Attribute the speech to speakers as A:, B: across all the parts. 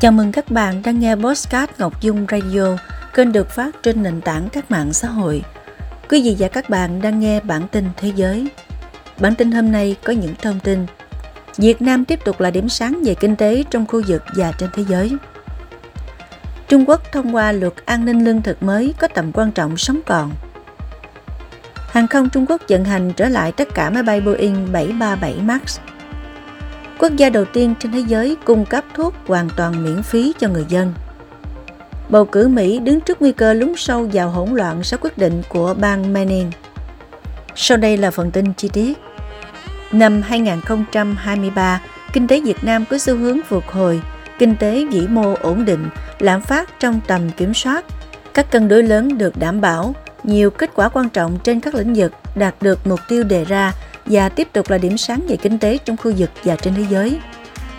A: Chào mừng các bạn đang nghe Postcard Ngọc Dung Radio, kênh được phát trên nền tảng các mạng xã hội. Quý vị và các bạn đang nghe bản tin thế giới. Bản tin hôm nay có những thông tin. Việt Nam tiếp tục là điểm sáng về kinh tế trong khu vực và trên thế giới. Trung Quốc thông qua luật an ninh lương thực mới có tầm quan trọng sống còn. Hàng không Trung Quốc vận hành trở lại tất cả máy bay Boeing 737 MAX quốc gia đầu tiên trên thế giới cung cấp thuốc hoàn toàn miễn phí cho người dân. Bầu cử Mỹ đứng trước nguy cơ lún sâu vào hỗn loạn sau quyết định của bang Maine. Sau đây là phần tin chi tiết. Năm 2023, kinh tế Việt Nam có xu hướng phục hồi, kinh tế vĩ mô ổn định, lạm phát trong tầm kiểm soát. Các cân đối lớn được đảm bảo, nhiều kết quả quan trọng trên các lĩnh vực đạt được mục tiêu đề ra và tiếp tục là điểm sáng về kinh tế trong khu vực và trên thế giới.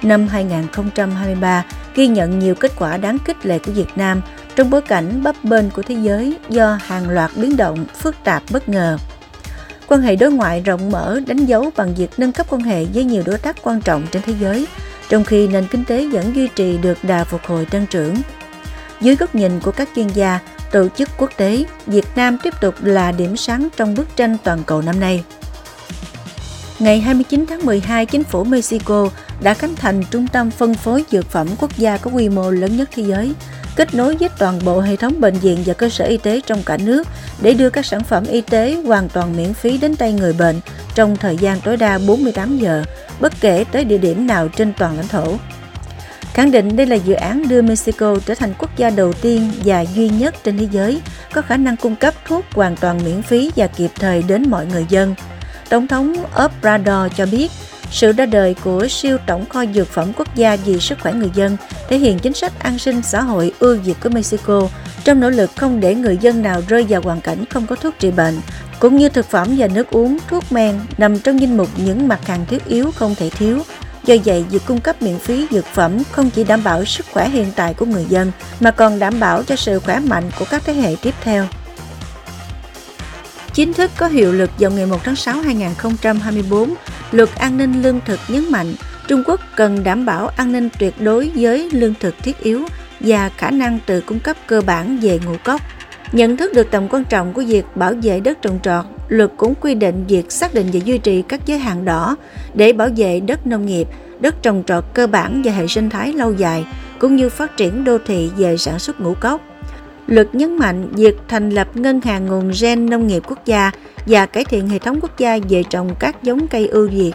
A: Năm 2023 ghi nhận nhiều kết quả đáng khích lệ của Việt Nam trong bối cảnh bấp bênh của thế giới do hàng loạt biến động phức tạp bất ngờ. Quan hệ đối ngoại rộng mở đánh dấu bằng việc nâng cấp quan hệ với nhiều đối tác quan trọng trên thế giới, trong khi nền kinh tế vẫn duy trì được đà phục hồi tăng trưởng. Dưới góc nhìn của các chuyên gia, tổ chức quốc tế, Việt Nam tiếp tục là điểm sáng trong bức tranh toàn cầu năm nay. Ngày 29 tháng 12, chính phủ Mexico đã khánh thành trung tâm phân phối dược phẩm quốc gia có quy mô lớn nhất thế giới, kết nối với toàn bộ hệ thống bệnh viện và cơ sở y tế trong cả nước để đưa các sản phẩm y tế hoàn toàn miễn phí đến tay người bệnh trong thời gian tối đa 48 giờ, bất kể tới địa điểm nào trên toàn lãnh thổ. Khẳng định đây là dự án đưa Mexico trở thành quốc gia đầu tiên và duy nhất trên thế giới có khả năng cung cấp thuốc hoàn toàn miễn phí và kịp thời đến mọi người dân – Tổng thống Obrador cho biết sự ra đời của siêu tổng kho dược phẩm quốc gia vì sức khỏe người dân thể hiện chính sách an sinh xã hội ưu việt của Mexico trong nỗ lực không để người dân nào rơi vào hoàn cảnh không có thuốc trị bệnh, cũng như thực phẩm và nước uống, thuốc men nằm trong danh mục những mặt hàng thiết yếu không thể thiếu. Do vậy, việc cung cấp miễn phí dược phẩm không chỉ đảm bảo sức khỏe hiện tại của người dân, mà còn đảm bảo cho sự khỏe mạnh của các thế hệ tiếp theo chính thức có hiệu lực vào ngày 1 tháng 6 2024, luật an ninh lương thực nhấn mạnh Trung Quốc cần đảm bảo an ninh tuyệt đối với lương thực thiết yếu và khả năng tự cung cấp cơ bản về ngũ cốc. Nhận thức được tầm quan trọng của việc bảo vệ đất trồng trọt, luật cũng quy định việc xác định và duy trì các giới hạn đỏ để bảo vệ đất nông nghiệp, đất trồng trọt cơ bản và hệ sinh thái lâu dài, cũng như phát triển đô thị về sản xuất ngũ cốc. Luật nhấn mạnh việc thành lập ngân hàng nguồn gen nông nghiệp quốc gia và cải thiện hệ thống quốc gia về trồng các giống cây ưu việt.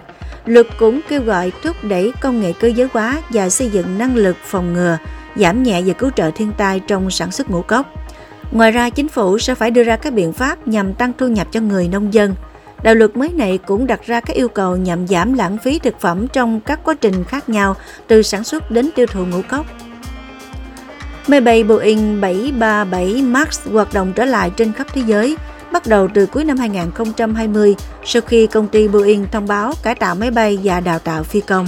A: Luật cũng kêu gọi thúc đẩy công nghệ cơ giới hóa và xây dựng năng lực phòng ngừa, giảm nhẹ và cứu trợ thiên tai trong sản xuất ngũ cốc. Ngoài ra, chính phủ sẽ phải đưa ra các biện pháp nhằm tăng thu nhập cho người nông dân. Đạo luật mới này cũng đặt ra các yêu cầu nhằm giảm lãng phí thực phẩm trong các quá trình khác nhau từ sản xuất đến tiêu thụ ngũ cốc. Máy bay Boeing 737 MAX hoạt động trở lại trên khắp thế giới, bắt đầu từ cuối năm 2020 sau khi công ty Boeing thông báo cải tạo máy bay và đào tạo phi công.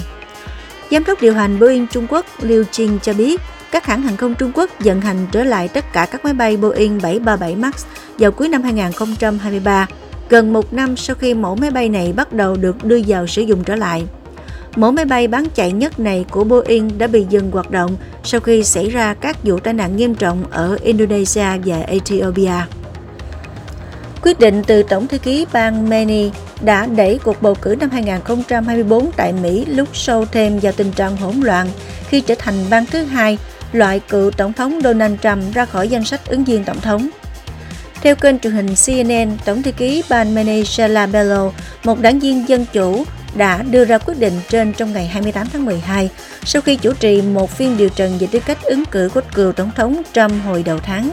A: Giám đốc điều hành Boeing Trung Quốc Liu Jing cho biết các hãng hàng không Trung Quốc vận hành trở lại tất cả các máy bay Boeing 737 MAX vào cuối năm 2023, gần một năm sau khi mẫu máy bay này bắt đầu được đưa vào sử dụng trở lại. Mẫu máy bay bán chạy nhất này của Boeing đã bị dừng hoạt động sau khi xảy ra các vụ tai nạn nghiêm trọng ở Indonesia và Ethiopia. Quyết định từ Tổng thư ký bang Maine đã đẩy cuộc bầu cử năm 2024 tại Mỹ lúc sâu thêm vào tình trạng hỗn loạn khi trở thành bang thứ hai loại cựu Tổng thống Donald Trump ra khỏi danh sách ứng viên Tổng thống. Theo kênh truyền hình CNN, Tổng thư ký bang Maine Shalabello, một đảng viên dân chủ, đã đưa ra quyết định trên trong ngày 28 tháng 12 sau khi chủ trì một phiên điều trần về tư cách ứng cử của cựu Tổng thống Trump hồi đầu tháng.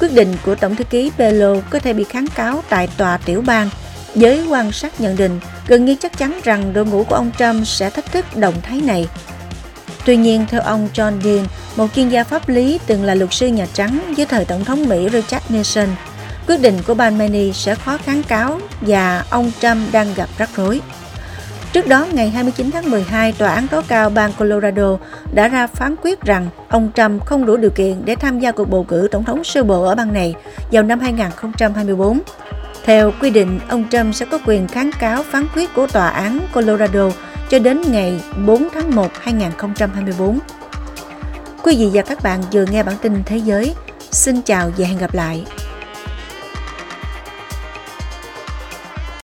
A: Quyết định của Tổng thư ký Pelo có thể bị kháng cáo tại tòa tiểu bang. Giới quan sát nhận định gần như chắc chắn rằng đội ngũ của ông Trump sẽ thách thức động thái này. Tuy nhiên, theo ông John Dean, một chuyên gia pháp lý từng là luật sư Nhà Trắng dưới thời Tổng thống Mỹ Richard Nixon, quyết định của bang Manny sẽ khó kháng cáo và ông Trump đang gặp rắc rối. Trước đó, ngày 29 tháng 12, Tòa án tối cao bang Colorado đã ra phán quyết rằng ông Trump không đủ điều kiện để tham gia cuộc bầu cử tổng thống sơ bộ ở bang này vào năm 2024. Theo quy định, ông Trump sẽ có quyền kháng cáo phán quyết của Tòa án Colorado cho đến ngày 4 tháng 1 2024. Quý vị và các bạn vừa nghe bản tin thế giới. Xin chào và hẹn gặp lại.